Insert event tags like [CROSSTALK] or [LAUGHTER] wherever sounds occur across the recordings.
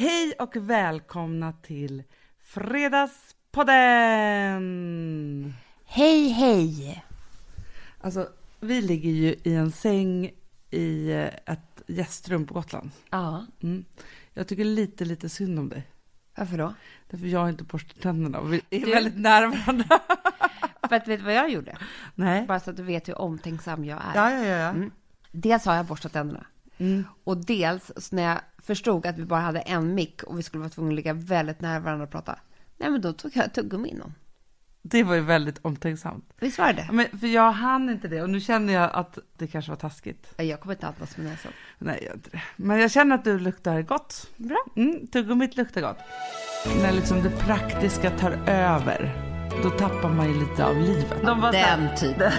Hej och välkomna till Fredagspodden! Hej, hej! Alltså, vi ligger ju i en säng i eh, ett gästrum på Gotland. Ja, Mm. Jag tycker lite, lite synd om dig. varför då? Därför jag har inte borstat tänderna och vi är Du- väldigt nära varandra. [LAUGHS] För att vet du vad jag gjorde? Nej. Bara så att du vet hur omtänksam jag är. Ja, ja, ja. ja. Mm. Dels har jag borstat tänderna. Mm. Och dels så när jag förstod att vi bara hade en mick och vi skulle vara tvungna att ligga väldigt nära varandra och prata. Nej, men då tog jag tuggummi innan. Det var ju väldigt omtänksamt. Visst var det Men för jag hann inte det och nu känner jag att det kanske var taskigt. Jag kommer inte andas med näsan. Nej, jag inte det. Men jag känner att du luktar gott. Bra. Mm, tuggummit luktar gott. När liksom det praktiska tar över, då tappar man ju lite av livet. De var Den typen.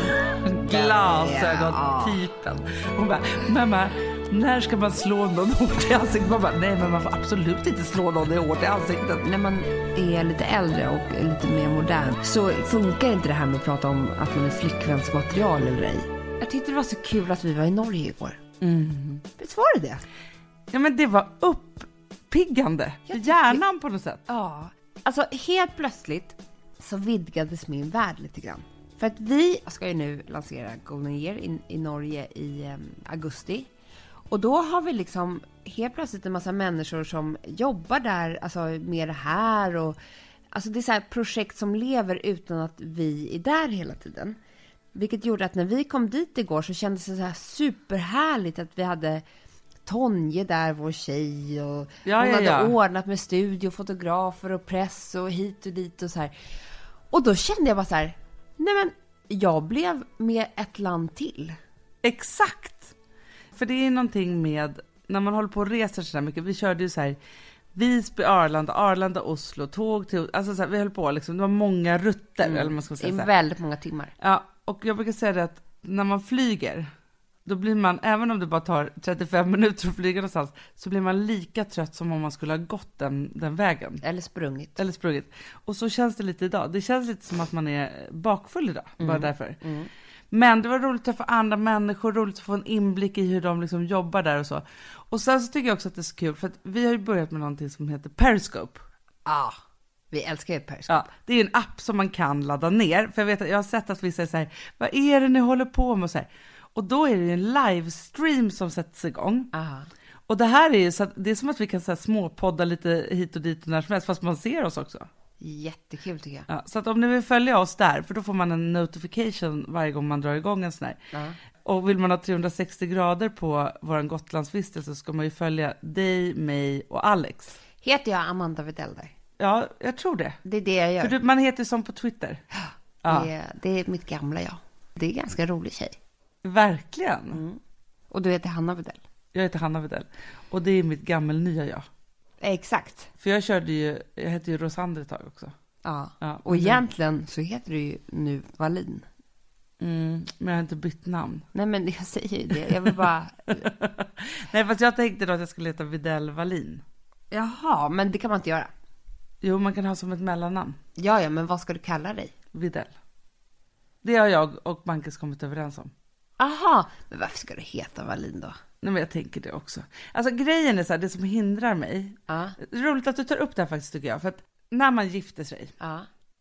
[LAUGHS] Glasögon-typen. Hon bara, mamma, när ska man slå någon [LAUGHS] hårt i ansiktet? Man bara, nej men man får absolut inte slå någon hårt i ansiktet. När man är lite äldre och lite mer modern så funkar inte det här med att prata om att man är flickvänsmaterial eller ej. Jag tyckte det var så kul att vi var i Norge igår. Visst var det det? Ja men det var uppiggande för hjärnan på något sätt. Ja. Alltså helt plötsligt så vidgades min värld lite grann. För att vi ska ju nu lansera Golden Year i, i Norge i em, augusti. Och då har vi liksom helt plötsligt en massa människor som jobbar där, alltså med det här och alltså det är så här projekt som lever utan att vi är där hela tiden. Vilket gjorde att när vi kom dit igår så kändes det så här superhärligt att vi hade Tonje där, vår tjej och Ja, hon ja, hade ja. ordnat med studio, fotografer och press och hit och dit och så här. Och då kände jag bara så här, nej men jag blev med ett land till. Exakt! För det är någonting med, när man håller på och reser så mycket, vi körde ju så här Visby, Arlanda, Arlanda, Oslo, tåg till, alltså så här, vi höll på liksom, det var många rutter eller vad man ska säga. så här. väldigt många timmar. Ja, och jag brukar säga det att när man flyger, då blir man, även om det bara tar 35 minuter att flyga någonstans, så blir man lika trött som om man skulle ha gått den, den vägen. Eller sprungit. Eller sprungit. Och så känns det lite idag. Det känns lite som att man är bakfull idag, bara därför. Men det var roligt att träffa andra människor, roligt att få en inblick i hur de liksom jobbar där och så. Och sen så tycker jag också att det är så kul, för att vi har ju börjat med någonting som heter Periscope. Ja, vi älskar ju Periscope. Ja, det är en app som man kan ladda ner. För jag vet att jag har sett att vissa är så här, vad är det ni håller på med? Och, så här. och då är det ju en livestream som sätts igång. Aha. Och det här är ju så att det är som att vi kan så här, småpodda lite hit och dit och när som helst, fast man ser oss också. Jättekul tycker jag. Ja, så att om ni vill följa oss där, för då får man en notification varje gång man drar igång en sån här. Ja. Och vill man ha 360 grader på vår Gotlandsvistelse så ska man ju följa dig, mig och Alex. Heter jag Amanda Widell där? Ja, jag tror det. Det är det jag gör. För du, man heter som på Twitter. Ja, Det, är, det är mitt gamla jag. Det är ganska rolig tjej. verkligen. Och du heter Hanna Widell. Jag heter Hanna Widell. Och det är mitt gammelnya jag. Exakt. För jag körde ju, jag hette ju Rosander ett tag också. Ja. Ja, Och egentligen så heter du ju nu Wallin. Mm, men jag har inte bytt namn. Nej men jag säger ju det. Jag vill bara... [LAUGHS] Nej, fast jag tänkte då att jag skulle heta Widell Wallin. Jaha, men det kan man inte göra. Jo, man kan ha som ett mellannamn. Ja, ja, men vad ska du kalla dig? Widell. Det har jag och Bankes kommit överens om. Aha, men varför ska du heta Wallin då? Nej, men jag tänker det också. Alltså grejen är så här, det som hindrar mig. Ja, roligt att du tar upp det här faktiskt tycker jag. För att när man gifter sig ja,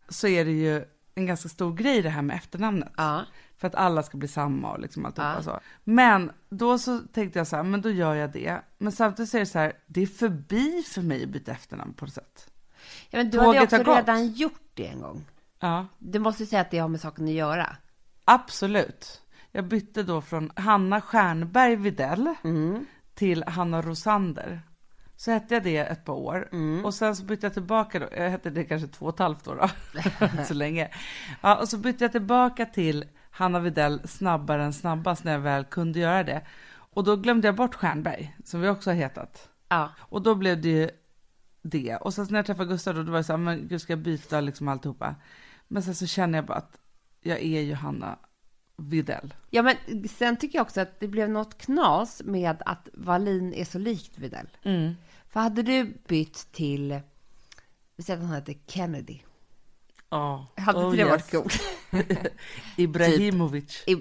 så är det ju en ganska stor grej det här med efternamnet. ja. För att alla ska bli samma och liksom alltihopa Ja. så. Men då så tänkte jag så här, men då gör jag det. Men samtidigt så är det så här, det är förbi för mig att byta efternamn på något sätt. ja men du Tåget hade också redan gjort det en gång. Ja, Du måste säga att det har med saken att göra. absolut. Jag bytte då från Hanna Stjernberg Videll Mm. till Hanna Rosander. Så hette jag det ett par år. Mm. Och sen så bytte jag tillbaka då, jag hette det kanske två och ett halvt år då, [LAUGHS] så länge. Ja, och så bytte jag tillbaka till Hanna Videll snabbare än snabbast när jag väl kunde göra det. Och då glömde jag bort Stjernberg, som vi också har hetat. Ja, Och då blev det ju det. Och sen när jag träffade Gustav då, då var jag så här, men gud ska jag byta liksom alltihopa? Men sen så känner jag bara att jag är ju Hanna Videll. ja men sen tycker jag också att det blev något knas med att Wallin är så likt Widell. Mm. För hade du bytt till, vi säger att han heter Kennedy. Ja. Hade Oh, det yes. varit coolt? [LAUGHS] Ibrahimovic. I-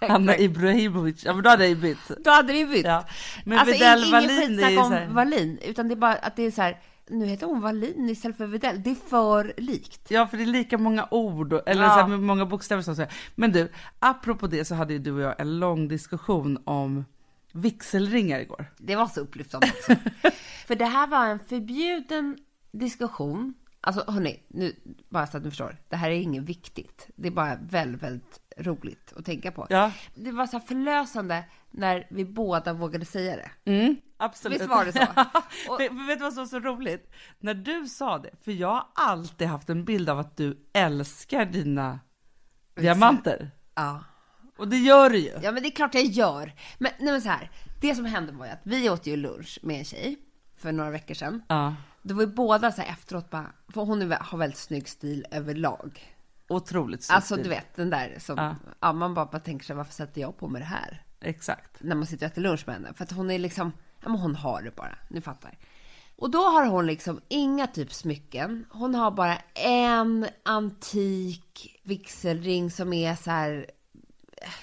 [LAUGHS] Hanna Ibrahimovic. Ja men då hade jag bytt. Då hade ju bytt. Ja. Men alltså Widell ing- Wallin är ju så här- Wallin, utan det är bara att det är så här, nu heter hon Wallin istället för Widell. Det är för likt. Ja, för det är lika många ord, eller Ja. så här, många bokstäver som säger. Men du, apropå det så hade ju du och jag en lång diskussion om vigselringar igår. Det var så upplyftande också. [LAUGHS] för det här var en förbjuden diskussion. Alltså hörni, nu, bara så att ni förstår. Det här är inget viktigt. Det är bara väldigt, väldigt roligt att tänka på. Ja. Det var så här förlösande när vi båda vågade säga det. Mm, absolut. Visst var det så? [LAUGHS] Och- Vet- vet du vad som var så roligt? När du sa det, för jag har alltid haft en bild av att du älskar dina diamanter. Ja. Och det gör du ju. Ja, men det är klart jag gör. Men, nej, men så här, det som hände var ju att vi åt ju lunch med en tjej för några veckor sedan. Ja, Då var ju båda så här efteråt bara, för hon har väldigt snygg stil överlag. Otroligt snyggt. Alltså du vet den där som, Ja. ja. man bara, bara tänker sig varför sätter jag på mig det här? Exakt. När man sitter och äter lunch med henne. För att hon är liksom, ja men hon har det bara, ni fattar. Och då har hon liksom inga typ smycken. Hon har bara en antik vigselring som är så här,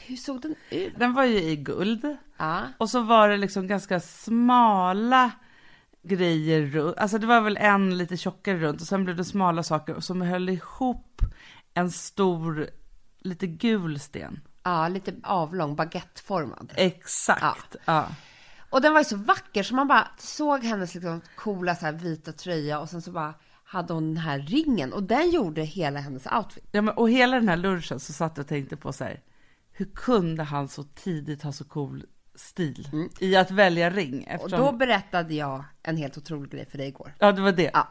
hur såg den ut? Den var ju i guld. Ja. Och så var det liksom ganska smala grejer runt. Alltså det var väl en lite tjockare runt och sen blev det smala saker som höll ihop en stor, lite gul sten. Ja, lite avlång, baguetteformad. Exakt. Ja. Och den var ju så vacker så man bara såg hennes liksom coola så här vita tröja och sen så bara hade hon den här ringen och den gjorde hela hennes outfit. Ja, men, och hela den här lunchen så satt jag och tänkte på så här, hur kunde han så tidigt ha så cool stil i att välja ring? Mm. Och Eftersom, då berättade jag en helt otrolig grej för dig igår. Ja, det var det. Ja,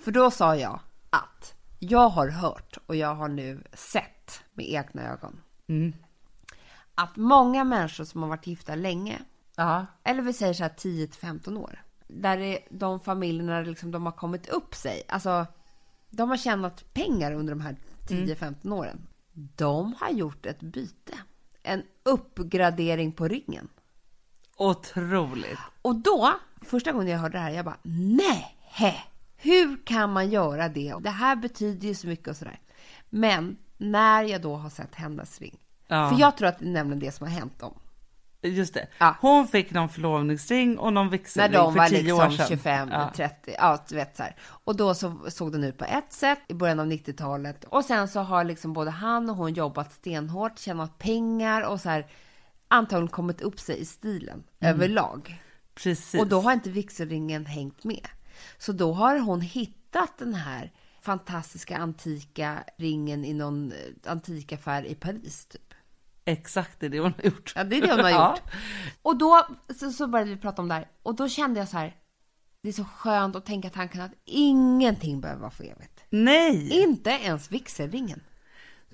för då sa jag att jag har hört och jag har nu sett med egna ögon att många människor som har varit gifta länge, Ja. eller vi säger så här 10 till 15 år, där är de familjerna liksom, de har kommit upp sig, alltså de har tjänat pengar under de här 10-15 åren. De har gjort ett byte, en uppgradering på ringen. Otroligt. Och då, första gången jag hörde det här, jag bara nej, hur kan man göra det? Det här betyder ju så mycket och sådär. Men när jag då har sett hennes ring, Ja. för jag tror att det är nämligen det som har hänt dem. Just det. Ja. Hon fick någon förlovningsring och någon När vigselring de för var tio år liksom sedan. 25, Ja. 30, ja du vet så här. Och då så såg den ut på ett sätt i början av 90-talet. Och sen så har liksom både han och hon jobbat stenhårt, tjänat pengar och så här antagligen kommit upp sig i stilen Mm. överlag. Precis. Och då har inte vigselringen hängt med. Så då har hon hittat den här fantastiska antika ringen i någon eh, antikaffär i Paris, typ. Exakt det är det hon har gjort. Ja, det är det hon har [LAUGHS] Ja. gjort. Och då så, så började vi prata om det här. Och då kände jag så här, det är så skönt att tänka tanken att ingenting behöver vara för evigt. Nej! Inte ens vigselringen.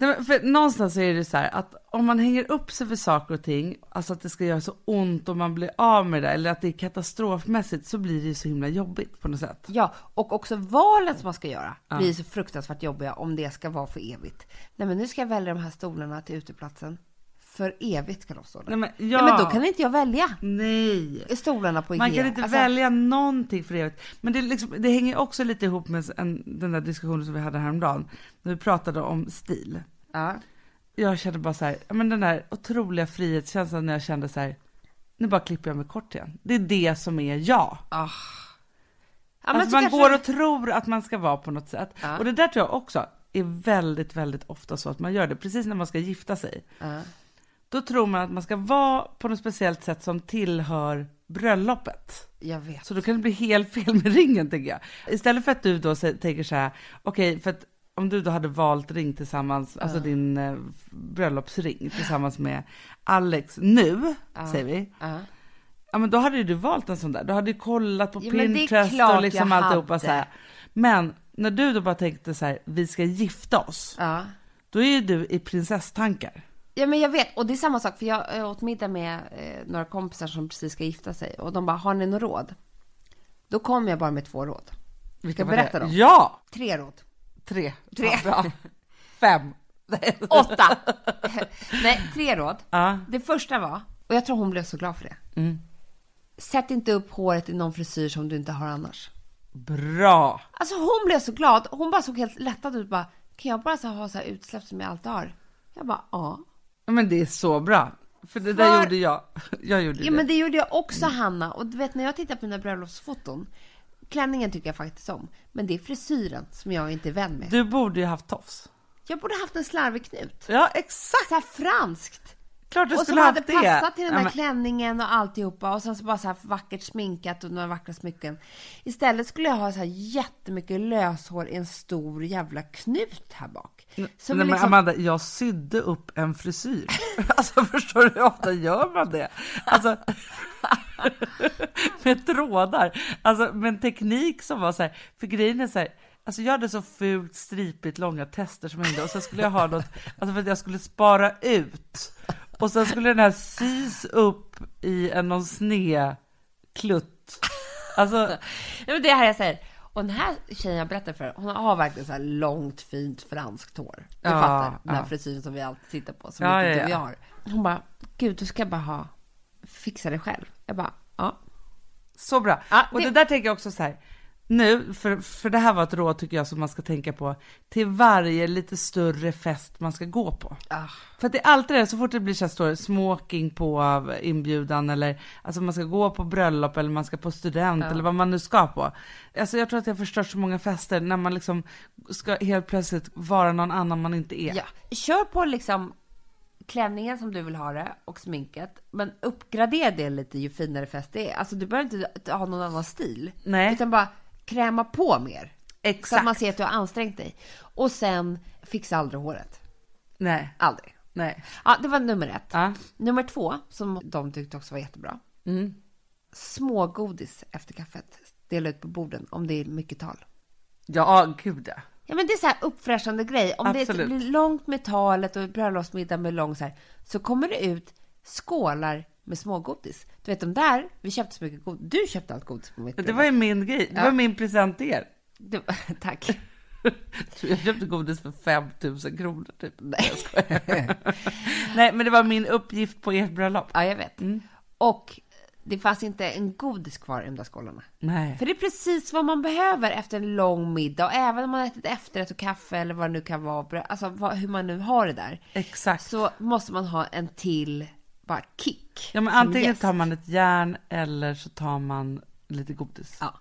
För någonstans är det så här att om man hänger upp sig för saker och ting, alltså att det ska göra så ont och man blir av med det, eller att det är katastrofmässigt, så blir det ju så himla jobbigt på något sätt. Ja, och också valen som man ska göra blir så fruktansvärt jobbiga om det ska vara för evigt. Nej, men nu ska jag välja de här stolarna till uteplatsen. För evigt där. Nej, men, Nej, ja. men då kan inte jag välja Nej! stolarna på Ikea. Man kan inte Alltså, välja någonting för evigt. Men det, liksom, det hänger också lite ihop med en, den där diskussionen som vi hade häromdagen, när vi pratade om stil. Ja. Jag kände bara så här, men den där otroliga frihetskänslan när jag kände så här, nu bara klipper jag mig kort igen. Det är det som är jag. Ah. Ja, alltså så man kanske- går och tror att man ska vara på något sätt. Ja. Och det där tror jag också är väldigt, väldigt ofta så att man gör det, precis när man ska gifta sig. Ja. Då tror man att man ska vara på något speciellt sätt som tillhör bröllopet. Jag vet. Så då kan det bli helt fel med ringen tänker jag. Istället för att du då tänker så här, okej, för att om du då hade valt ring tillsammans, alltså din eh, bröllopsring tillsammans med Alex nu, säger vi. Ja. Ja men då hade ju du valt en sån där, du hade ju kollat på är Pinterest och liksom alltihopa så här. Men när du då bara tänkte så här, vi ska gifta oss, då är ju du i prinsesstankar. Ja men jag vet, och det är samma sak för jag åt middag med eh, några kompisar som precis ska gifta sig och de bara, har ni något råd? Då kom jag bara med två råd. Ska jag var berätta det? dem? Ja! Tre råd. Tre. Tre. Ja, bra. Fem. [LAUGHS] Åtta! [LAUGHS] Nej, tre råd. Ja. Det första var, och jag tror hon blev så glad för det. Mm. Sätt inte upp håret i någon frisyr som du inte har annars. Bra! Alltså hon blev så glad, hon bara såg helt lättad ut bara, kan jag bara så ha så här utsläpp som jag alltid har? Jag bara, ja. Ja, Men det är så bra. För det där För- gjorde jag. [LAUGHS] Jag gjorde Ja, det. men det gjorde jag också, Hanna. Och du vet, när jag tittar på mina bröllopsfoton, klänningen tycker jag faktiskt om. Men det är frisyren som jag inte är vän med. Du borde ju haft tofs. Jag borde haft en slarvig knut. Ja, exakt. Så franskt. Klart du och som skulle hade haft det. passat till den Ja, där men- klänningen och alltihopa. Och sen så bara så här vackert sminkat och några vackra smycken. Istället skulle jag ha så här jättemycket löshår i en stor jävla knut här bak. Som Nej, men liksom, Amanda, jag sydde upp en frisyr. [LAUGHS] Alltså förstår du hur ofta gör man det? Alltså, [LAUGHS] med trådar. Alltså med en teknik som var så här, för grejen är så här, alltså jag hade så fult stripigt långa tester som jag hängde och sen skulle jag ha något, alltså för att jag skulle spara ut. Och sen skulle den här sys upp i en någon sned klutt. Alltså, [LAUGHS] Ja, men det är här jag säger. Och den här tjejen jag berättar för, hon har verkligen så här långt fint franskt hår. Du Ja, fattar, den här ja. frisyren som vi alltid tittar på, som Ja, inte ja, ja. har. Hon bara, gud du ska bara ha, fixa det själv. Jag bara, ja. Så bra. Ja, och det- det där tänker jag också så här. Nu, för, för det här var ett råd tycker jag som man ska tänka på till varje lite större fest man ska gå på. Ah. För att det är alltid det, så fort det blir så här står smoking på inbjudan eller alltså man ska gå på bröllop eller man ska på student eller vad man nu ska på. Alltså jag tror att jag förstört så många fester när man liksom ska helt plötsligt vara någon annan man inte är. Ja, kör på liksom klänningen som du vill ha det och sminket, men uppgradera det lite ju finare fest det är. Alltså du behöver inte ha någon annan stil, Nej. utan bara kräma på mer. Så att Exakt. man ser att du har ansträngt dig. Och sen fixa aldrig håret. Nej, Aldrig. nej. Ja, det var nummer ett. Ja. Nummer två, som de tyckte också var jättebra. Mm. Smågodis efter kaffet. Dela ut på borden om det är mycket tal. Ja, gud ja. Ja, men det är så här uppfräschande grej. Om det Absolut. blir långt med talet och bröllopsmiddag med lång så här, så kommer det ut skålar med smågodis. Du vet de där, vi köpte så mycket godis. Du köpte allt godis på mitt Det var ju min grej, det Ja. var min present till er. Det [LAUGHS] tack. [LAUGHS] Jag köpte godis för 5000 kronor typ. Nej. [LAUGHS] Nej, men det var min uppgift på ert bröllop. Ja, jag vet. Mm. Och det fanns inte en godis kvar i de där skålarna. Nej. För det är precis vad man behöver efter en lång middag. Och även om man ätit efterrätt och kaffe eller vad det nu kan vara. Alltså vad, hur man nu har det där. Exakt. Så måste man ha en till bara kick. Ja, men antingen tar man ett järn eller så tar man lite godis. Ja.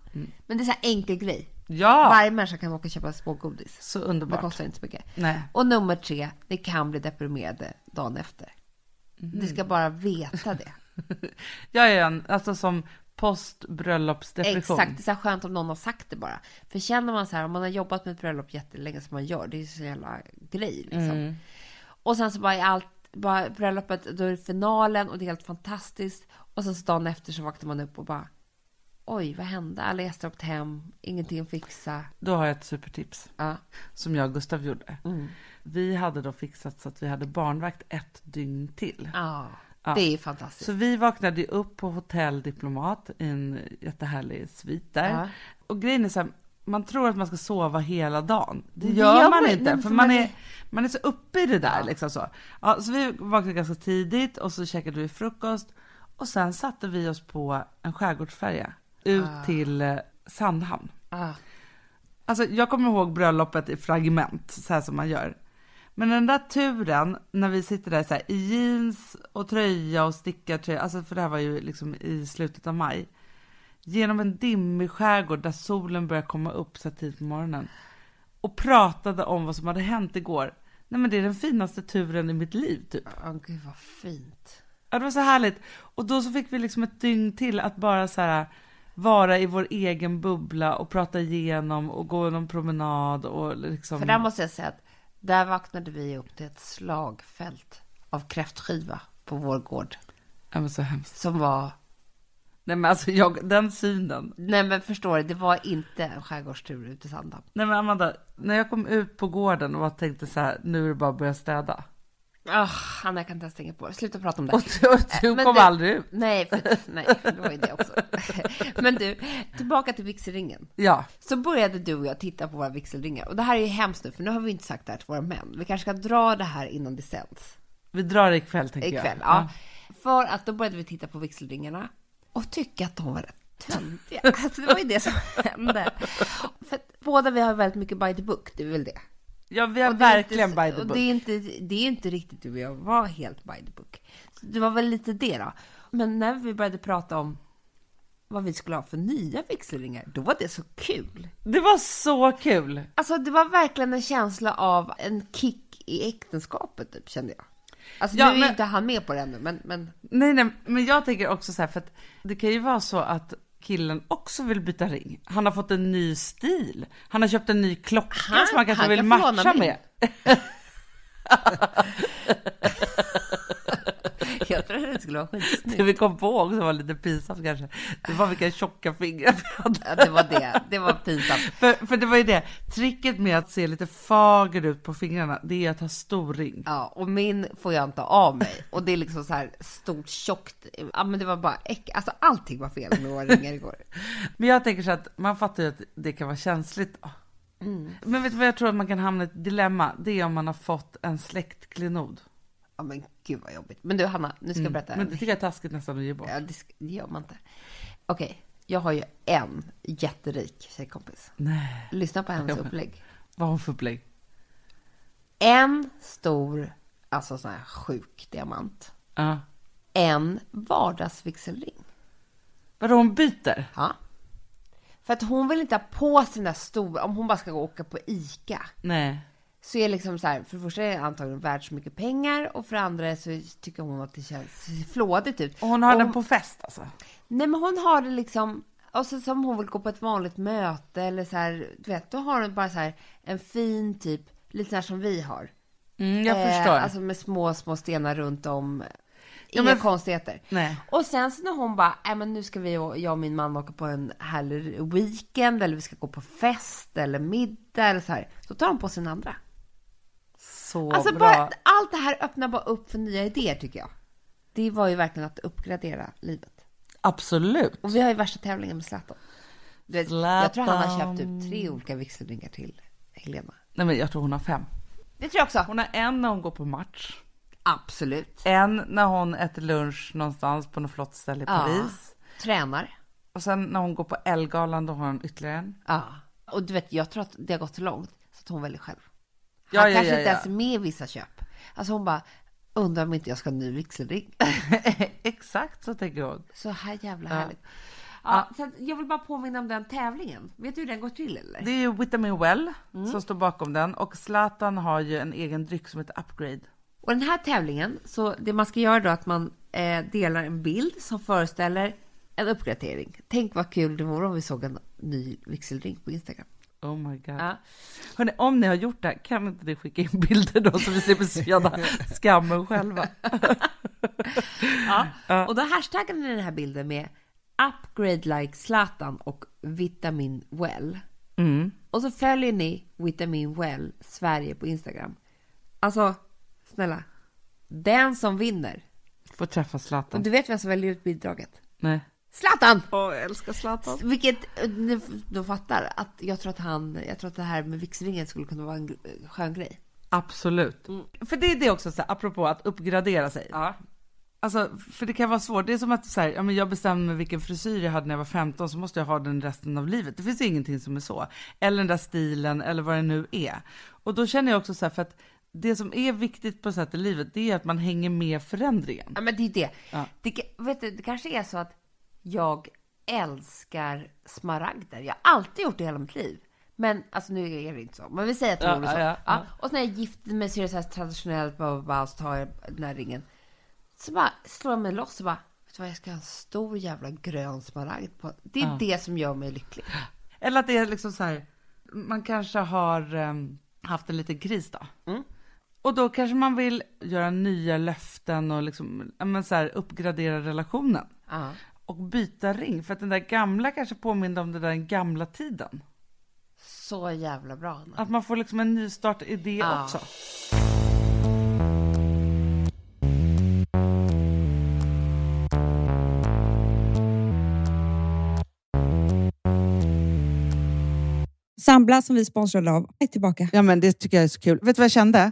Men det är så här enkel grej. Ja, Varje människa kan åka och köpa smågodis. så Det underbart. kostar inte så mycket. Nej. Och nummer tre, ni kan bli deprimerade dagen efter. Mhm. Ni ska bara veta det. [LAUGHS] Jag är en, alltså som postbröllopsdepression. Exakt, det är så skönt om någon har sagt det bara. För känner man så här, om man har jobbat med ett bröllop jättelänge som man gör, det är ju så jävla grej liksom. Mm. Och sen så bara är allt, bara bröllopet, då är det finalen och det är helt fantastiskt. Och sen så dagen efter så vaknar man upp och bara, oj, vad hände? Alla gäster har åkt hem, ingenting att fixa. Då har jag ett supertips Ja. som jag och Gustav gjorde. Mm. Vi hade då fixat så att vi hade barnvakt ett dygn till. Ja, Ja. det är fantastiskt. Så vi vaknade upp på Hotell Diplomat i en jättehärlig svit där. Ja. Och grejen är så här, man tror att man ska sova hela dagen. Det Det gör, gör man inte, för man är, man är så uppe i det där Ja. liksom så. Ja, så vi vaknade ganska tidigt och så käkade vi frukost och sen satte vi oss på en skärgårdsfärja ut Ah. till eh, Sandhamn. Ja. Alltså jag kommer ihåg bröllopet i fragment, så här som man gör. Men den där turen när vi sitter där så här, i jeans och tröja och stickartröja, alltså för det här var ju liksom i slutet av maj. Genom en dimmig skärgård där solen börjar komma upp så tidigt på morgonen. Och pratade om vad som hade hänt igår. Nej men det är den finaste turen i mitt liv typ. Åh gud vad fint. Ja, det var så härligt. Och då så fick vi liksom ett dygn till att bara så här vara i vår egen bubbla och prata igenom och gå någon promenad och liksom. För där måste jag säga att där vaknade vi upp till ett slagfält av kräftskiva på vår gård. Ja, men så hemskt. Som var, Nej men alltså jag, den synen. nej men förstår du, det var inte en skärgårdstur ut i Sandhamn. Nej men Amanda, när jag kom ut på gården och tänkte så här, nu är det bara att börja städa. Ah, Anna, jag kan inte ens tänka på det. Sluta prata om det. Och du, och du Men kom det- aldrig ut. Nej, för, nej, det var ju det också. [LAUGHS] Men du, tillbaka till vigselringen. Ja, Så började du och jag titta på våra vigselringar. Och det här är ju hemskt nu, för nu har vi inte sagt det här till våra män. Vi kanske ska dra det här innan det sänds. vi drar ikväll tänker jag. Ikväll, ja. För att då började vi titta på vigselringarna och tycka att de var rätt töntiga. [LAUGHS] Alltså det var ju det som hände. För båda vi har väldigt mycket by the book, det är väl det. Ja, vi har verkligen inte, by the book. Det är, inte, det är inte riktigt du och jag var helt by the book. Så det var väl lite det då. Men när vi började prata om vad vi skulle ha för nya vigselringar, då var det så kul. Det var så kul! Alltså det var verkligen en känsla av en kick i äktenskapet, typ, kände jag. Alltså Ja, nu är men- inte han med på det ännu, men, men Nej, nej, men jag tänker också så här, för att det kan ju vara så att killen också vill byta ring. Han har fått en ny stil. Han har köpt en ny klocka Han- som han kanske han vill kan matcha med. [LAUGHS] [LAUGHS] jag tror det skulle vara Det skitsnyggt. vi kom på också var lite pinsamt kanske. Det var vilka tjocka fingrar vi hade. Ja, det var det. Det var pinsamt. För, för det var ju det, tricket med att se lite fager ut på fingrarna, det är att ha stor ring. Ja, och min får jag inte av mig. Och det är liksom så här stort, tjockt. Ja, men det var bara äck... Alltså allting var fel med våra ringar igår. [LAUGHS] Men jag tänker så att man fattar ju att det kan vara känsligt. då. Mm. Men vet du vad jag tror att man kan hamna i ett dilemma? Det är om man har fått en släktklenod. Ja, men gud vad jobbigt. Men du Hanna, nu ska jag berätta. Men det tycker jag är taskigt nästan att ge bort. Ja, det, ska, det gör man inte. Okej, jag har ju en jätterik tjejkompis. Nej, Lyssna på hennes upplägg. vad har hon för upplägg? En stor, alltså sån här sjuk diamant. Ja. En vardagsvigselring. Vadå hon byter? Ja. För att hon vill inte ha på sig den där stora, om hon bara ska gå och åka på ICA. Nej. Så är liksom så här, för det första är det antagligen värt så mycket pengar och för det andra så tycker hon att det känns flådigt ut. Och hon har Och den på fest alltså? Nej men hon har det liksom, och så som hon vill gå på ett vanligt möte eller så här, du vet, då har hon bara så här en fin typ, lite så här som vi har. Mm, jag Eh, förstår. Alltså med små, små stenar runt om. Ja, Inga men- konstigheter. Nej. Och sen så när hon bara, men nu ska vi och jag och min man åka på en härlig weekend eller vi ska gå på fest eller middag eller så här. Då tar hon på sin andra. Så Alltså bra. bara, allt det här öppnar bara upp för nya idéer tycker jag. Det var ju verkligen att uppgradera livet. Absolut. Och vi har ju värsta tävlingen med Zlatan. Vet, Jag tror han har Zlatan. köpt typ tre olika vigselringar till Helena. Nej men jag tror hon har fem. Det tror jag också. Hon har en när hon går på match. Absolut. En när hon äter lunch någonstans på något flott ställe i Ja. Paris. Tränar. Och sen när hon går på Ellegalan då har hon ytterligare en. Ja. Och du vet, jag tror att det har gått så långt så att hon väljer själv. Han Ja, kanske ja, inte ens är med i vissa köp. Alltså hon bara, undrar om inte jag ska ha en ny vigselring. [LAUGHS] Exakt så tänker hon. Så här jävla härligt. Ja, att jag vill bara påminna om den tävlingen. Vet du hur den går till eller? Det är ju Vitamin Well Mm. som står bakom den och Zlatan har ju en egen dryck som heter Upgrade. Och den här tävlingen, så det man ska göra då är att man eh, delar en bild som föreställer en uppgradering. Tänk vad kul det vore om vi såg en ny vigselring på Instagram. Oh my god. Ja. Hörrni, om ni har gjort det, kan inte ni skicka in bilder då så vi slipper känna [LAUGHS] skammen själva? Ja. Och då hashtaggar ni den här bilden med upgrade like Zlatan och vitamin well. Mm. Och så följer ni vitamin well Sverige på Instagram. Alltså, snälla. Den som vinner. Får träffa Och Zlatan. du vet vem som väljer ut bidraget? Nej. Zlatan! Åh, jag älskar Zlatan. Vilket, eh, ni då fattar att jag tror att han, jag tror att det här med vigselringen skulle kunna vara en gr- skön grej. Absolut. För det är det också, så här, apropå att uppgradera sig. Ja. Alltså, för det kan vara svårt. Det är som att så här, ja, men jag bestämde mig vilken frisyr jag hade när jag var 15 så måste jag ha den resten av livet. Det finns ingenting som är så. Eller den där stilen eller vad det nu är. Och då känner jag också så här, för att det som är viktigt på sätt i livet, det är att man hänger med förändringen. Ja, men det är det. Ja. Det, vet du, det kanske är så att jag älskar smaragder. Jag har alltid gjort det hela mitt liv. Men alltså nu är det inte så. Men vi säger att det Ja, så. ja, Ja, ja. Och så när jag gifte mig så är det så här traditionellt, bara, bara, så tar jag den här ringen. Så bara slår jag mig loss och bara, vet du vad, jag ska ha en stor jävla grön smaragd på. Det är det som gör mig lycklig. Eller att det är liksom så här, man kanske har em, haft en liten kris då. Mm. Och då kanske man vill göra nya löften och liksom, ja, men så här, uppgradera relationen. Ja. Och byta ring, för att den där gamla kanske påminner om den där gamla tiden. Så jävla bra, Anna. Att man får liksom en nystart i det Ja. också. Sambla som vi sponsrade av är tillbaka. Ja, men det tycker jag är så kul. Vet du vad jag kände?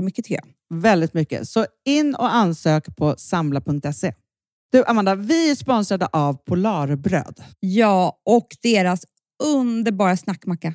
mycket tycker jag. Väldigt mycket. Så in och ansök på samla.se. Du Amanda, vi är sponsrade av Polarbröd. Ja, och deras underbara snackmacka.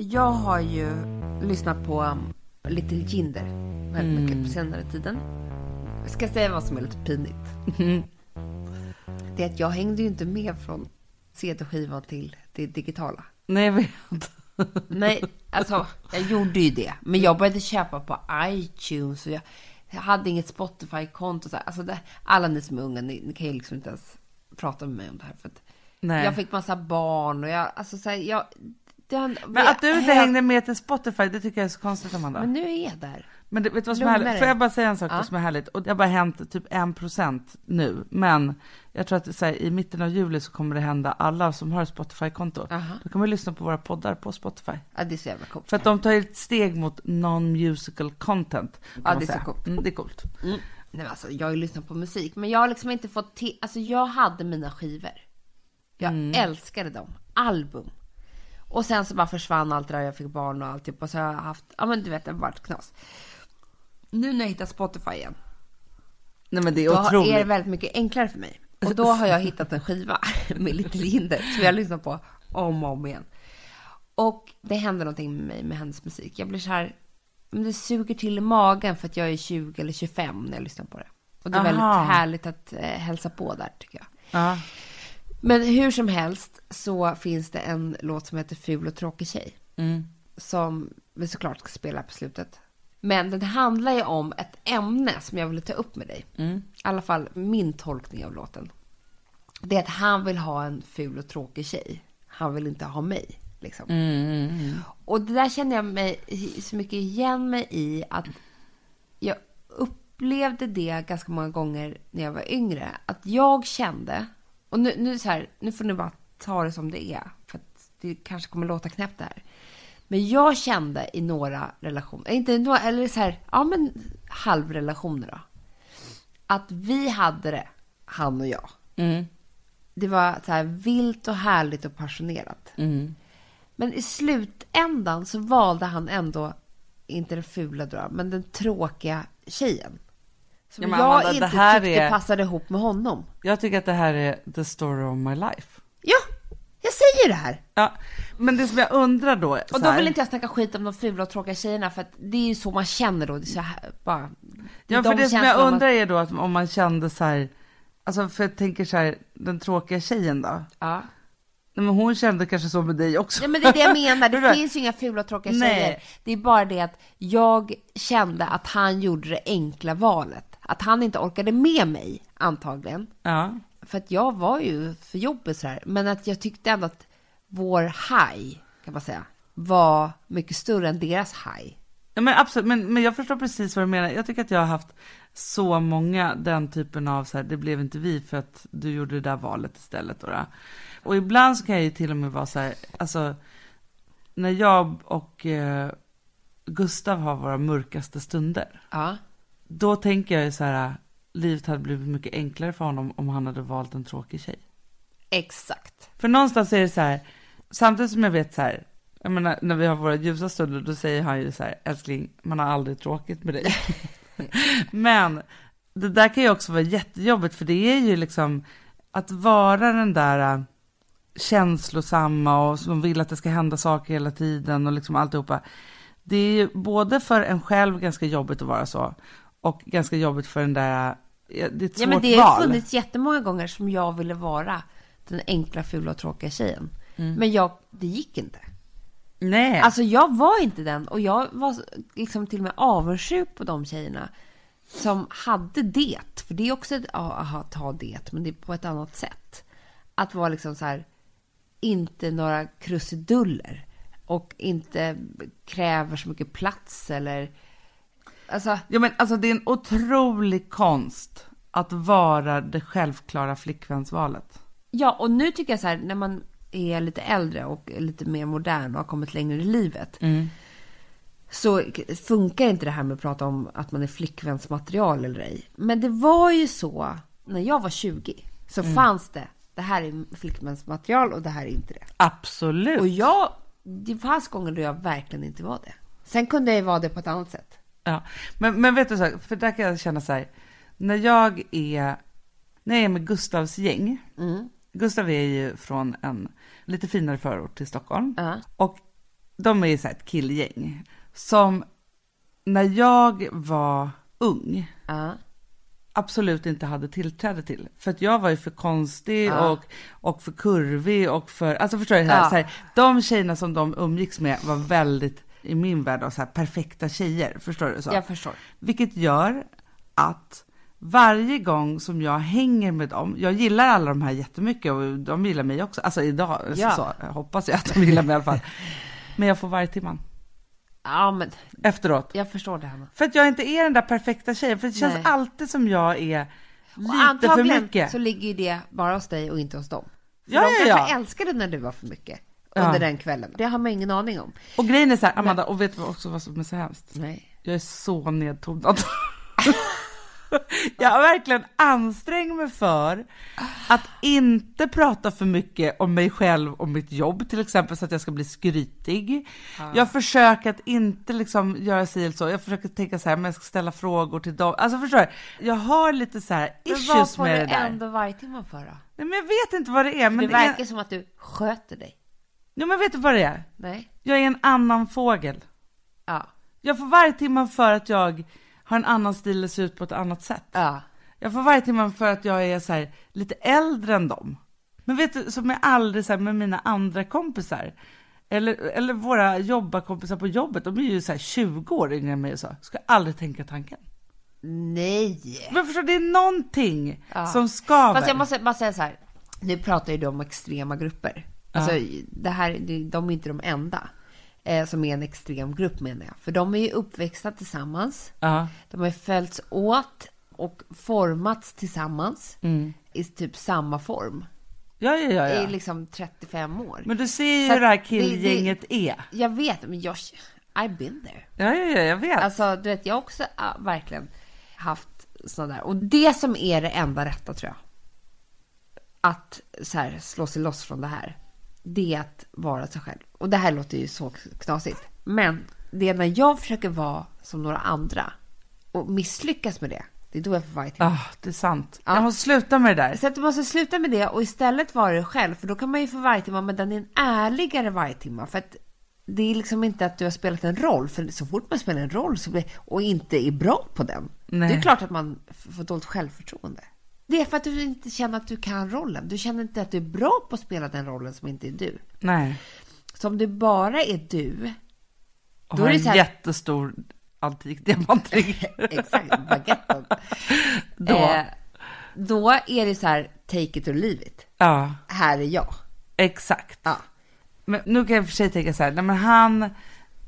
Jag har ju lyssnat på um, Little Jinder väldigt mycket på senare tiden. Jag ska säga vad som är lite pinigt. Det är att jag hängde ju inte med från CD-skivan till det digitala. Nej, jag vet. [LAUGHS] Nej, alltså jag gjorde ju det. Men jag började köpa på iTunes och jag, jag hade inget Spotify-konto. Alltså det, alla ni som är unga, ni, ni kan ju liksom inte ens prata med mig om det här. För att Nej. jag fick massa barn och jag, alltså så här, jag... Det, Men att du inte hängde med till Spotify, det tycker jag är så konstigt Amanda. Men nu är jag där. Men det, vet du vad som är härligt? dig. Får jag bara säga en sak Ja. som är härligt? Och det har bara hänt typ en procent nu. Men jag tror att så här, i mitten av juli så kommer det hända alla som har Spotify-konto. Då kan man lyssna på våra poddar på Spotify. Ja, det är så jävla coolt. För att de tar ett steg mot non-musical content. Ja, det är så säga. coolt. Mm, det är coolt. Nej, men alltså, jag har ju lyssnat på musik, men jag har liksom inte fått till... Alltså jag hade mina skivor. Jag älskade dem. Album. Och sen så bara försvann allt det där, jag fick barn och alltihop. Och så har jag haft, ja men du vet, det har varit knas. Nu när jag hittar Spotify igen, Nej men det då är har- otroligt. är det väldigt mycket enklare för mig. Och då har jag hittat en skiva [LAUGHS] med Little Jinder som jag lyssnar på om och om igen. Och det händer någonting med mig med hennes musik. Jag blir så här, men det suger till i magen för att jag är 20 eller 25 när jag lyssnar på det. Och det är väldigt Aha. härligt att eh, hälsa på där tycker jag. Ja. Men hur som helst så finns det en låt som heter Ful och tråkig tjej. Som vi såklart ska spela på slutet. Men den handlar ju om ett ämne som jag ville ta upp med dig. I alla fall min tolkning av låten. Det är att han vill ha en ful och tråkig tjej. Han vill inte ha mig. Liksom. Och det där känner jag mig så mycket igen mig i att jag upplevde det ganska många gånger när jag var yngre. Att jag kände, och nu, nu, så här, nu får ni bara ta det som det är. För att det kanske kommer låta knäppt det här. Men jag kände i några relationer, inte några, eller så här, ja men halvrelationer då. Att vi hade det, han och jag. Det var så här vilt och härligt och passionerat. Men i slutändan så valde han ändå, inte den fula då, men den tråkiga tjejen. Som Ja, jag Amanda, inte det här tyckte är- passade ihop med honom. Jag tycker att det här är the story of my life. Ja, jag säger det här. Ja, men det som jag undrar då. Och då här- vill inte jag snacka skit om de fula och tråkiga tjejerna för att det är ju så man känner då. Det är så här, bara, Ja, de för det som jag man- undrar är då att om man kände så här, alltså för jag tänker så här, den tråkiga tjejen då. Ja. Nej, men hon kände kanske så med dig också. Ja, men det är det jag menar. [LAUGHS] Det finns ju inga fula och tråkiga Nej. tjejer. Det är bara det att jag kände att han gjorde det enkla valet. Att han inte orkade med mig, antagligen. Ja. För att jag var ju för jobbig så här. Men att jag tyckte ändå att vår high, kan man säga, var mycket större än deras high. Ja, men absolut, men, men jag förstår precis vad du menar. Jag tycker att jag har haft så många den typen av så här, det blev inte vi för att du gjorde det där valet istället. Då, då. Och ibland så kan jag ju till och med vara så här, alltså när jag och eh, Gustav har våra mörkaste stunder, Ja. Då tänker jag ju så här, livet hade blivit mycket enklare för honom om han hade valt en tråkig tjej. Exakt. För någonstans är det så här, samtidigt som jag vet så här, jag menar, när vi har våra ljusa stunder, då säger han ju så här, älskling, man har aldrig tråkigt med dig. [LAUGHS] Men det där kan ju också vara jättejobbigt, för det är ju liksom att vara den där äh, känslosamma och som vill att det ska hända saker hela tiden och liksom alltihopa. Det är ju både för en själv ganska jobbigt att vara så och ganska jobbigt för den där, det är ett Ja, men svårt det har funnits jättemånga gånger som jag ville vara den enkla, fula och tråkiga tjejen. Mm. Men jag, det gick inte. Nej. Alltså jag var inte den och jag var liksom till och med avundsjuk på de tjejerna som hade det. För det är också ett, att ha det, men det är på ett annat sätt. Att vara liksom så här, inte några krusiduller och inte kräver så mycket plats eller... Alltså, Ja, men alltså det är en otrolig konst att vara det självklara flickvänsvalet. ja, och nu tycker jag så här, när man är lite äldre och lite mer modern och har kommit längre i livet så funkar inte det här med att prata om att man är flickvänsmaterial eller ej. Men det var ju så, när jag var 20, så fanns det, det här är flickvänsmaterial och det här är inte det. Absolut. Och jag, det fanns gånger då jag verkligen inte var det. Sen kunde jag ju vara det på ett annat sätt. Ja. Men, men vet du, så här, för där kan jag känna så här, när jag är, när jag är med Gustavs gäng, Gustav är ju från en lite finare förort till Stockholm, Ja. och de är ju så här ett killgäng, som när jag var ung, Ja. absolut inte hade tillträde till. För att jag var ju för konstig Ja. och, och för kurvig och för, alltså förstår du? Så här, Ja. så här, de tjejerna som de umgicks med var väldigt, i min värld, då, så här, perfekta tjejer. Förstår du? Så? Jag förstår. Vilket gör att varje gång som jag hänger med dem, jag gillar alla de här jättemycket och de gillar mig också, alltså idag, Ja. så, jag hoppas jag att de gillar mig i alla fall. Men jag får varje timman Ja, men efteråt. jag förstår det, Hanna. För att jag inte är den där perfekta tjejen, för det känns Nej. alltid som jag är lite för mycket. så ligger ju det bara hos dig och inte hos dem. För Ja, de ja, kanske ja. älskade när du var för mycket Ja. under den kvällen. Det har man ingen aning om. Och grejen är så här, Amanda, och vet du också vad som är så hemskt? Nej. Jag är så nedtonad. [LAUGHS] jag har verkligen ansträngt mig för att inte prata för mycket om mig själv och mitt jobb till exempel så att jag ska bli skrytig. Jag försöker att inte liksom göra sig eller så. Jag försöker tänka så här, men jag ska ställa frågor till dem. Alltså förstår du? Jag har lite så här Men vad issues får med du det där. ändå varje timme för då? Nej, men jag vet inte vad det är. Men det det verkar är... som att du sköter dig. Ja, men vet du vad det är? Nej. Jag är en annan fågel. Ja. Jag får varje timme för att jag har en annan stil och ser ut på ett annat sätt. Ja. Jag får varje timme för att jag är så här, lite äldre än dem. Men vet du, som jag aldrig så här, med mina andra kompisar, eller, eller våra jobbarkompisar på jobbet, de är ju så här 20 år yngre än mig och så, ska aldrig tänka tanken. Nej. Men förstår, det är någonting Ja. som skaver. Fast jag måste bara säga så här. Nu pratar ju du om extrema grupper. Alltså, det här, det- de är inte de enda eh, som är en extrem grupp menar jag. För de är ju uppväxta tillsammans. Ja. De har följts åt och formats tillsammans i typ samma form. Ja, ja, ja, I ja. liksom 35 år. Men du ser ju Så hur det här att det- killgänget är. Jag vet, men jag, I've been there. Ja, ja, ja, jag vet. Alltså, du vet, jag har också ah, verkligen haft sådana där. Och det som är det enda rätta, tror jag, att så här, slå sig loss från det här, det är att vara sig själv. Och det här låter ju så knasigt. Men det är när jag försöker vara som några andra och misslyckas med det, det är då jag får varje timme. Ah, det är sant. Ja. Jag måste sluta med det där. Så att du måste sluta med det och istället vara dig själv. För då kan man ju få varje timme, men den är en ärligare varje timme. För att det är liksom inte att du har spelat en roll. För så fort man spelar en roll så blir, och inte är bra på den. Nej. Det är klart att man får dåligt självförtroende. Det är för att du inte känner att du kan rollen. Du känner inte att du är bra på att spela den rollen som inte är du. Nej. Så om du bara är du, Och Då har är det en så här- jättestor antik diamantring. [LAUGHS] exakt, baguetten. Då. Eh, då är det så här, take it or leave it. Ja, Här är jag. exakt. Ja. Men nu kan jag för sig tänka så här, nej men han,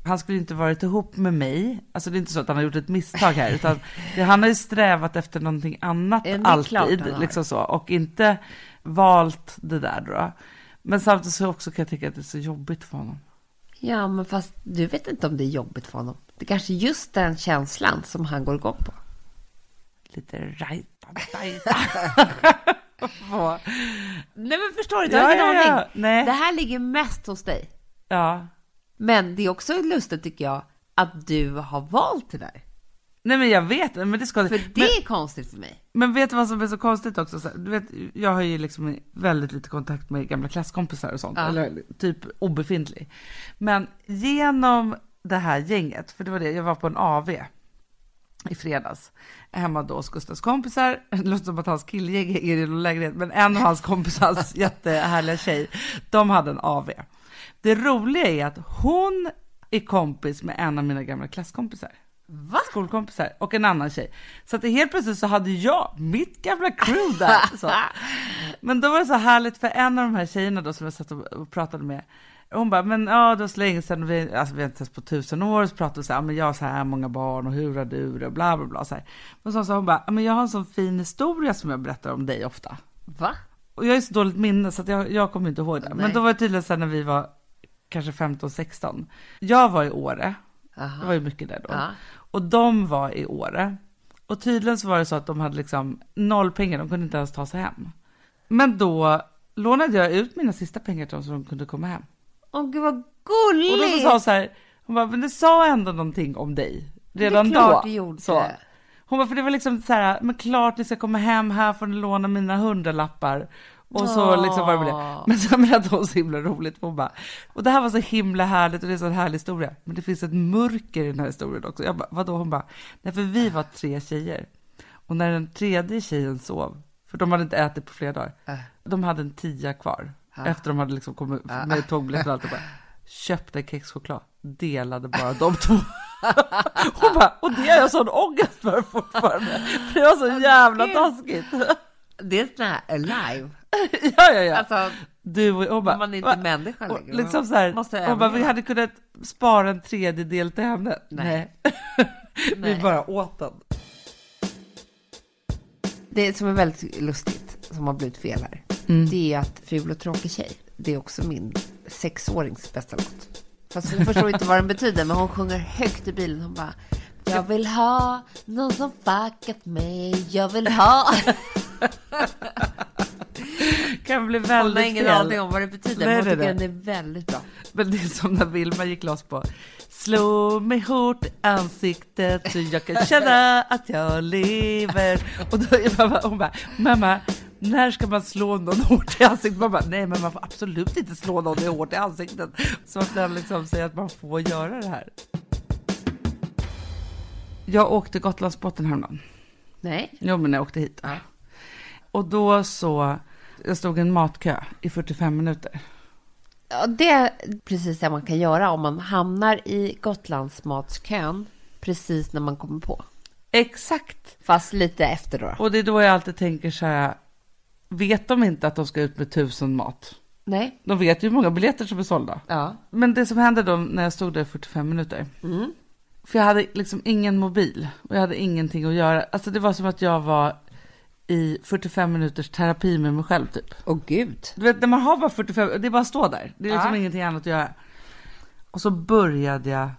han skulle inte varit ihop med mig. Alltså det är inte så att han har gjort ett misstag här, utan det, han har ju strävat efter någonting annat Ja, alltid, liksom så, och inte valt det där då. Men samtidigt så också kan jag tycka att det är så jobbigt för honom. Ja, men fast du vet inte om det är jobbigt för honom. Det är kanske är just den känslan som han går igång på. Lite rajta, rajta. [LAUGHS] Få- Nej, men förstår du? Du Ja, har ingen ja, ja. aning. Nej. Det här ligger mest hos dig. ja. Men det är också lustigt tycker jag att du har valt det där. Nej men jag vet, men det ska För det men, är konstigt för mig. men vet du vad som är så konstigt också? Så, du vet, jag har ju liksom väldigt lite kontakt med gamla klasskompisar och sånt, Ja. eller typ obefintlig. Men genom det här gänget, för det var det, jag var på en AV i fredags, hemma då hos Gustavs kompisar, [LAUGHS] det låter som att hans killgäng är i någon lägenhet, men en av hans kompisars [LAUGHS] jättehärliga tjej, de hade en AV. Det roliga är att hon är kompis med en av mina gamla klasskompisar. Va? Skolkompisar och en annan tjej. Så att helt plötsligt så hade jag mitt gamla crew där. [LAUGHS] Så. Men då var det så härligt för en av de här tjejerna då som jag satt och pratade med, hon bara, men ja det var så länge sedan, vi, alltså vi har inte setts på tusen år, så pratade vi så här, men jag har så här många barn och hur har du det och bla bla bla så här. Och så sa hon bara, men jag har en sån fin historia som jag berättar om dig ofta. Va? Och jag är så dåligt minne så att jag, jag kommer inte ihåg det. Men Nej. då var det tydligen sen när vi var kanske 15-16. Jag var i Åre, det Aha. var ju mycket där då. Ja. Och de var i Åre. Och tydligen så var det så att de hade liksom noll pengar, de kunde inte ens ta sig hem. Men då lånade jag ut mina sista pengar till dem så de kunde komma hem. Åh gud vad Och då gulligt! så sa hon så här, hon bara, men det sa ändå någonting om dig. Redan det är klart då. det gjorde. Så. Hon bara, för det var liksom så här, men klart ni ska komma hem, här får ni låna mina hundralappar. Och så liksom var det med det. Men sen berättade hon så himla roligt, hon bara, och det här var så himla härligt och det är så en härlig historia. Men det finns ett mörker i den här historien också. Jag bara, vadå? Hon bara, nej för vi var tre tjejer. Och när den tredje tjejen sov, för de hade inte ätit på flera dagar, Äh. de hade en tia kvar. Ah. Efter de hade liksom kommit med tågbiljetter och allt. Och bara, köpte en kexchoklad, delade bara de två. [LAUGHS] Hon bara, och det har jag sån ångest för fortfarande. För det var så jävla taskigt. Det är sån här alive. [LAUGHS] Ja, ja, ja. Alltså, Du och hon bara, man är inte va? människa längre. liksom så här, Måste hon bara, vi hade kunnat spara en tredjedel till henne. Nej. [LAUGHS] vi Nej. bara åt den. Det som är väldigt lustigt, som har blivit fel här, Mm. det är att Ful och tråkig tjej, det är också min sexårings bästa låt. Fast hon förstår inte vad den betyder, men hon sjunger högt i bilen. Hon bara, jag vill ha någon som fuckat mig, jag vill ha... [LAUGHS] Kan bli Hon har väldigt ingen fel. aning om vad det betyder, Nej, men hon tycker den är väldigt bra. Men det är som när Vilma gick loss på Slå mig hårt i ansiktet så jag kan känna att jag lever. Och då är mamma, hon bara, mamma, när ska man slå någon hårt i ansiktet? Man bara, nej men man får absolut inte slå någon hårt i ansiktet. Så att den liksom säger att man får göra det här. Jag åkte Gotlandsbåten häromdagen. Nej. Jo men jag åkte hit. Ja. Och då så, jag stod i en matkö i 45 minuter. Ja, det är precis det man kan göra om man hamnar i Gotlandsmatskön precis när man kommer på. Exakt! Fast lite efter då. Och det är då jag alltid tänker så här, vet de inte att de ska ut med tusen mat? Nej. De vet ju hur många biljetter som är sålda. Ja. Men det som hände då när jag stod där i 45 minuter, Mm. För jag hade liksom ingen mobil och jag hade ingenting att göra. Alltså det var som att jag var i 45 minuters terapi med mig själv typ. Åh gud. Du vet när man har bara 45, det är bara att stå där. Det är liksom Ja. ingenting annat att göra. Och så började jag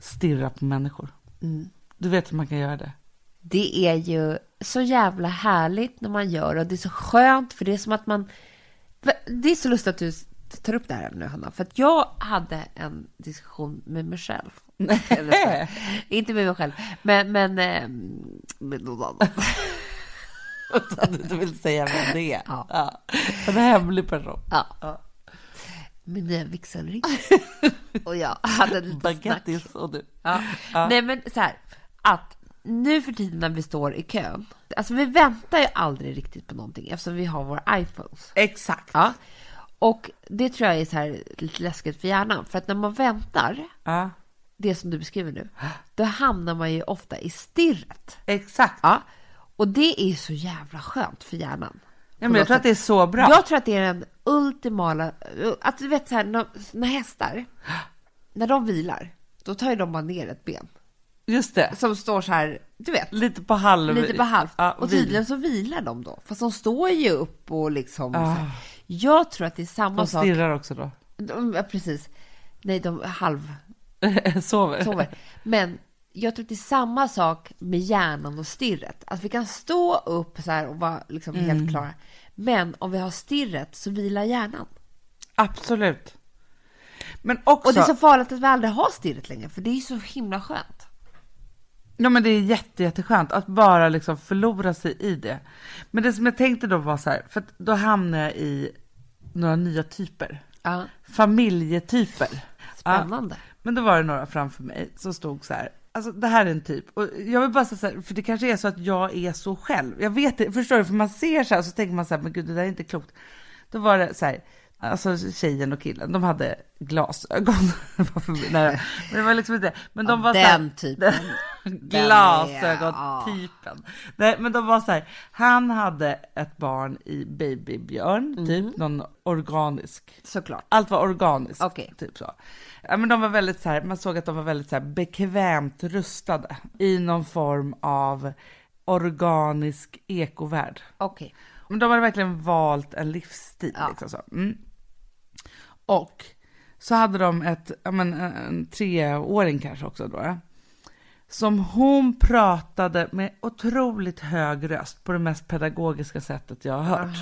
stirra på människor. Mm. Du vet hur man kan göra det. Det är ju så jävla härligt när man gör och det är så skönt för det är som att man... Det är så lustigt att du tar upp det här nu Hanna, för att jag hade en diskussion med mig själv. [LAUGHS] Eller. Inte med mig själv, men... men ehm, med någon annan. [LAUGHS] Utan du vill säga vem det är. Ja. En hemlig person. Ja. Min nya vigselring. [LAUGHS] och jag hade lite snack. Baguettis och du. Ja. Ja. Nej men så här, att nu för tiden när vi står i kön, alltså vi väntar ju aldrig riktigt på någonting eftersom vi har våra iPhones. Exakt. Ja. Och det tror jag är så här lite läskigt för hjärnan. För att när man väntar, Ja, det som du beskriver nu, då hamnar man ju ofta i stirret. exakt. Ja. Och det är så jävla skönt för hjärnan. Ja, men jag tror att det är så bra. Jag tror att det är den ultimala, att du vet så här, när, när hästar, när de vilar, då tar ju de bara ner ett ben. Just det. Som står så här, du vet, Lite på halv... lite på halvt. Ja, och tydligen så vilar de då, fast de står ju upp och liksom. Ah. Jag tror att det är samma De sak. stirrar också då. De, ja, precis. Nej, de halv [LAUGHS] Sover. sover. Men jag tror att det är samma sak med hjärnan och stirret. Att vi kan stå upp så här och vara liksom Mm. helt klara. Men om vi har stirret så vilar hjärnan. Absolut. Men också... Och det är så farligt att vi aldrig har stirret längre, för det är ju så himla skönt. Ja men det är jätte, jätteskönt att bara liksom förlora sig i det. Men det som jag tänkte då var så här, för då hamnar jag i några nya typer. Ja, Familjetyper. spännande. Ja, men då var det några framför mig som stod så här. Alltså det här är en typ. Och jag vill bara säga så här, för det kanske är så att jag är så själv. Jag vet det, förstår du? För man ser så här så tänker man så här, men gud det där är inte klokt. Då var det så här, alltså tjejen och killen, de hade glasögon. [LAUGHS] Nej, men det var liksom inte, men de Ja, var så här, [LAUGHS] den typen. Glasögontypen. Nej, men de var så här, han hade ett barn i babybjörn, typ någon organisk. Såklart. Allt var organiskt, Okej. typ så. Ja, men de var väldigt så här, man såg att de var väldigt så här bekvämt rustade i någon form av organisk ekovärld. Okej. Men de hade verkligen valt en livsstil. Ja. Liksom så. Mm. Och så hade de ett, men, en, treåring kanske också då. Som hon pratade med otroligt hög röst på det mest pedagogiska sättet jag har hört.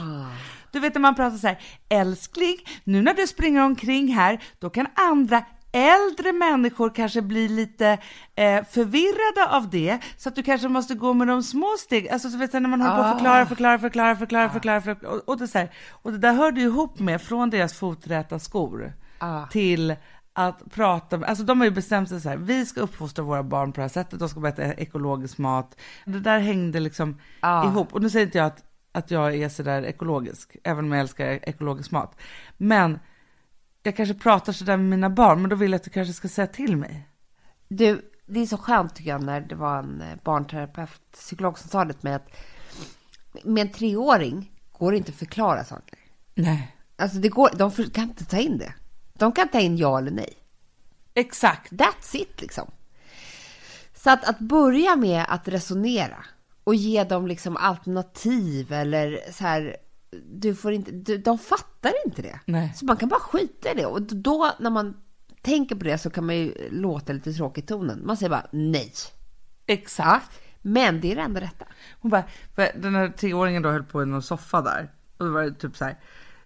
Du vet när man pratar så här, älskling, nu när du springer omkring här, då kan andra äldre människor kanske bli lite eh, förvirrade av det, så att du kanske måste gå med de små steg, alltså så vet du, när man håller på att förklara, förklara, förklara, förklara, förklara, förklara och, och, det så här, och det där hörde ju ihop med från deras foträta skor Ah. till att prata, med- alltså de har ju bestämt sig så här, vi ska uppfostra våra barn på det här sättet, de ska äta ekologisk mat. Det där hängde liksom Ah. ihop. Och nu säger inte jag att, att jag är sådär ekologisk, även om jag älskar ekologisk mat. Men jag kanske pratar sådär med mina barn, men då vill jag att du kanske ska säga till mig. Du, det är så skönt tycker jag när det var en eh, barnterapeut, psykolog som sa det till mig att med en treåring går det inte att förklara saker. Nej. Alltså det går, de kan inte ta in det. De kan ta in ja eller nej. Exakt. That's it liksom. Så att, att börja med att resonera och ge dem liksom alternativ eller så här, du får inte, du, de fattar inte det. Nej. Så man kan bara skita i det. Och då när man tänker på det så kan man ju låta lite tråkig i tonen. Man säger bara nej. Exakt. Men det är det enda rätta. Hon bara, för den här treåringen då höll på i någon soffa där. Och det var typ så här.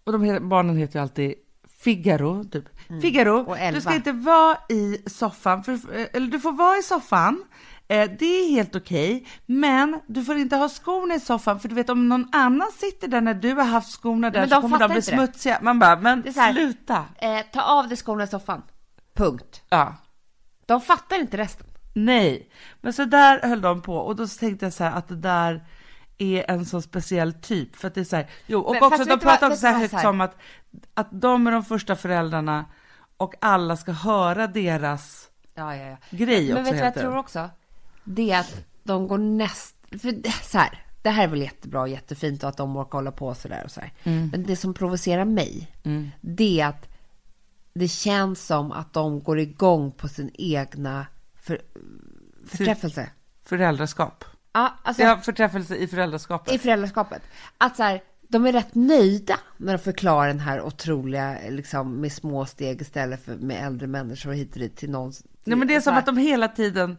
Och de he- barnen heter ju alltid Figaro, typ. Figaro, Och Elva. du ska inte vara i soffan, för, eller du får vara i soffan. Eh, det är helt okej, men du får inte ha skorna i soffan för du vet om någon annan sitter där när du har haft skorna där Men så de kommer de bli smutsiga. Man bara, men här, sluta. Eh, ta av dig skorna i soffan. Punkt. Ja. De fattar inte resten. Nej, men så där höll de på och då tänkte jag så här att det där är en så speciell typ för att det är så här, jo och Men också de pratar också så här högt som att, att de är de första föräldrarna och alla ska höra deras Ja, ja, ja. grej Men också vet du vad jag tror också? Det är att de går näst... För det- så här, det här är väl jättebra och jättefint och att de orkar hålla på sådär och sådär. Mm. Men det som provocerar mig, det är att det känns som att de går igång på sin egna för, förträffelse. Föräldraskap. Ja, alltså Ja, förträffelse i föräldraskapet. i föräldraskapet. Att så här, de är rätt nöjda när de förklarar den här otroliga, liksom med små steg istället för med äldre människor hit och dit till någon. Nej men det är som att de hela tiden,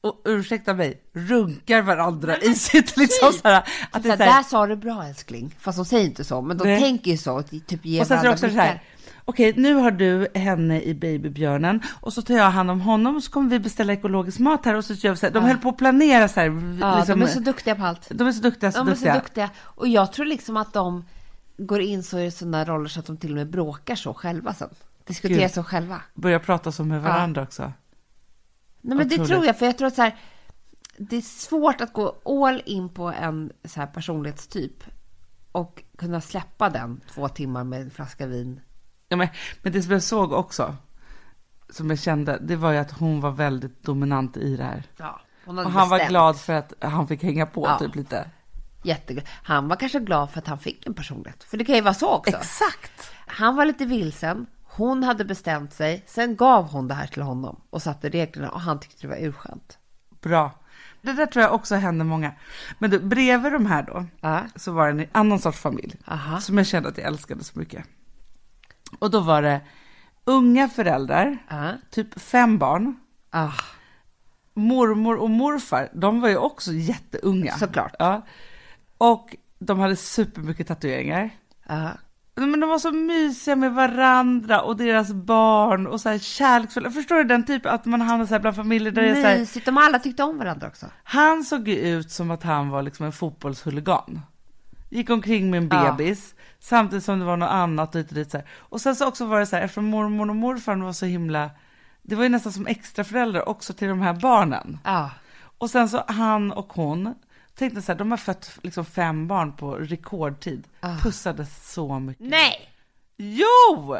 och ursäkta mig, runkar varandra i sitt liksom så här, att det är så här, där sa du bra älskling. Fast de säger inte så, men de Nej. tänker ju så. Typ ger Och sen är det varandra också så här, blickar. okej nu har du henne i babybjörnen och så tar jag hand om honom och så kommer vi beställa ekologisk mat här och så gör vi så här. De höll på att planera så här. Ja, liksom, de är så duktiga på allt. de är så duktiga, så De är så duktiga. duktiga. Och jag tror liksom att de går in så i sådana roller så att de till och med bråkar så själva sen. Diskuterar Gud. så själva. Börjar prata så med varandra också. Nej men det tror jag, för jag tror att så här, det är svårt att gå all in på en så här personlighetstyp och kunna släppa den två timmar med en flaska vin. Ja, men, men det som jag såg också, som jag kände, det var ju att hon var väldigt dominant i det här. Ja, Och han var bestämt. glad för att han fick hänga på Ja. typ lite. Jätteglad. Han var kanske glad för att han fick en personlighet. För det kan ju vara så också. Exakt! Han var lite vilsen. Hon hade bestämt sig. Sen gav hon det här till honom och satte reglerna och han tyckte det var urskönt. Bra. Det där tror jag också händer många. Men du, bredvid de här då, Ja. så var det en annan sorts familj. Aha. Som jag kände att jag älskade så mycket. Och då var det unga föräldrar, Ja. typ fem barn. Ah, Mormor och morfar, de var ju också jätteunga. Såklart. Ja. Och de hade supermycket tatueringar. ja. Men de var så mysiga med varandra och deras barn och så här kärleksfulla. Förstår du den typen att man hamnar så här bland familjer där det är så Mysigt. De alla tyckte om varandra också. Han såg ju ut som att han var liksom en fotbollshuligan. Gick omkring med en Ja. bebis samtidigt som det var något annat och lite dit så här. Och sen så också var det så här, eftersom mormor och morfar var så himla, det var ju nästan som extra föräldrar också till de här barnen. Ja. Och sen så han och hon tänkte så här, de har fött liksom fem barn på rekordtid. Ah. Pussades så mycket. Nej! Jo!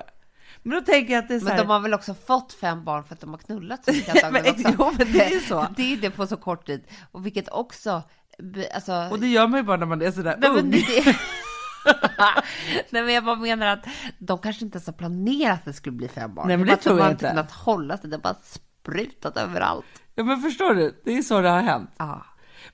Men då tänker jag att det är så Men här, de har väl också fått fem barn för att de har knullat så mycket [LAUGHS] Men antagligen också. jo, men det är så. [LAUGHS] Det är det på så kort tid. Och vilket också, alltså... och det gör man ju bara när man är sådär Nej, men ung. det, [LAUGHS] Nej men jag bara menar att de kanske inte ens har planerat att det skulle bli fem barn. Nej, men det att de tror jag har inte. kunnat hålla sig, det har bara sprutat överallt. Ja men förstår du, det är så det har hänt. Ja,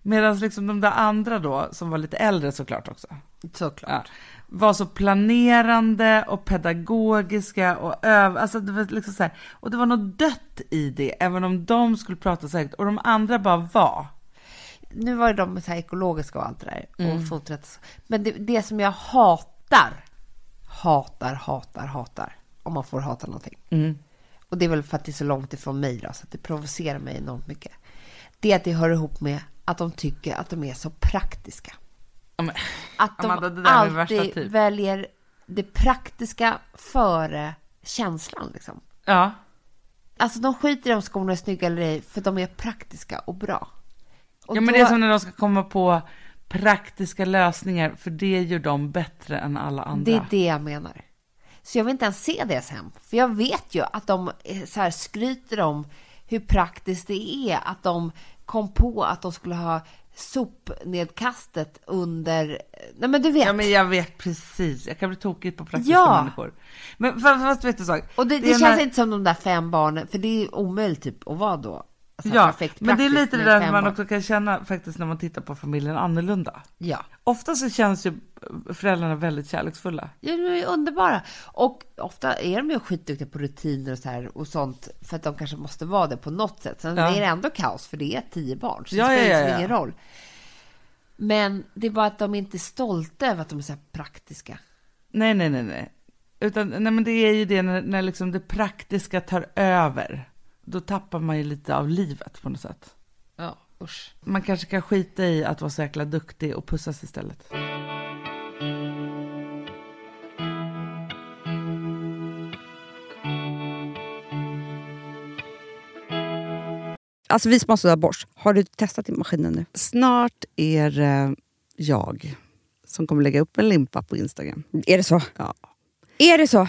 Medan liksom de där andra då, som var lite äldre såklart också, såklart. ja, var så planerande och pedagogiska och öv, alltså det var liksom så här, och det var något dött i det, även om de skulle prata säkert, och de andra bara var. Nu var de så här ekologiska och allt det där. Mm. Och foträtts. Men det, det som jag hatar, hatar, hatar, hatar, om man får hata någonting. Mm. Och det är väl för att det är så långt ifrån mig då, så att det provocerar mig enormt mycket. Det är att det hör ihop med att de tycker att de är så praktiska. Men, Att de Amanda, alltid väljer det praktiska före känslan liksom. ja, Alltså de skiter i om skorna är snygga eller ej, för de är praktiska och bra. Och ja men då- det är som när de ska komma på praktiska lösningar, för det gör de bättre än alla andra. Det är det jag menar. Så jag vill inte ens se deras hem. För jag vet ju att de eh, så här skryter om hur praktiskt det är att de kom på att de skulle ha sopnedkastet under... Nej men du vet. Ja men jag vet precis, jag kan bli tokig på praktiska Ja. människor. Men fast, fast vet du sak? och det, det, är känns när- inte som de där fem barnen, för det är omöjligt typ att vara då. Så här Ja, men det är lite det där man också kan känna faktiskt när man tittar på familjen annorlunda. Ja. Ofta så känns ju föräldrarna väldigt kärleksfulla. Ja, de är underbara. Och ofta är de ju skitduktiga på rutiner och så här och sånt för att de kanske måste vara det på något sätt. Sen Ja. är det ändå kaos för det är tio barn, så Ja, det spelar ja, ja, liksom ja. ingen roll. Men det är bara att de inte är stolta över att de är så här praktiska. Nej, nej, nej, nej. Utan, nej men det är ju det när, när liksom det praktiska tar över. Då tappar man ju lite av livet på något sätt. Ja, usch. Man kanske kan skita i att vara så jäkla duktig och pussas istället. Alltså vi som har sådär borst, har du testat i maskinen nu? Snart är det jag som kommer lägga upp en limpa på Instagram. Är det så? Ja. Är det så?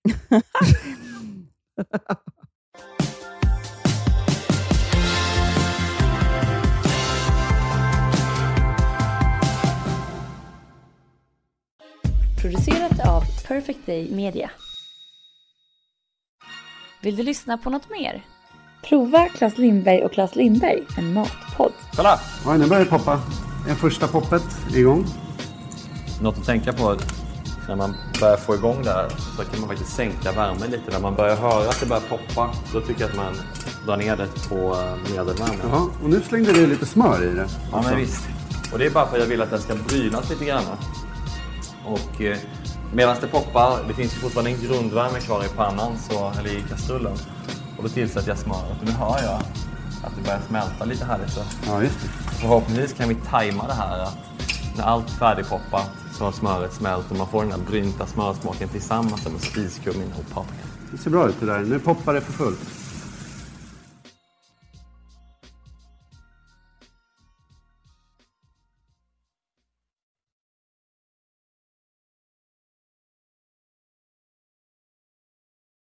[LAUGHS] Producerat av Perfect Day Media. Vill du lyssna på något mer? Prova Claes Lindberg och Claes Lindberg, en matpodd. Kolla! Oj, nu börjar det poppa. En första poppet igång. Något att tänka på när man börjar få igång det här så kan man faktiskt sänka värmen lite. När man börjar höra att det börjar poppa då tycker jag att man drar ner det på eh, medelvärme. Jaha, och nu slängde du lite smör i det. Ja men visst. Och det är bara för att jag vill att den ska brynas lite grann. Och eh, medan det poppar, det finns ju fortfarande en grundvärme kvar i pannan, så, eller i kastrullen. Och då tillsätter jag smöret och nu hör jag att det börjar smälta lite här. Så Ja, just det. Förhoppningsvis kan vi tajma det här att när allt är färdigpoppat så har smöret smält och man får den här brynta smörsmaken tillsammans med spiskummin och paprika. Det ser bra ut det där. Nu poppar det för fullt.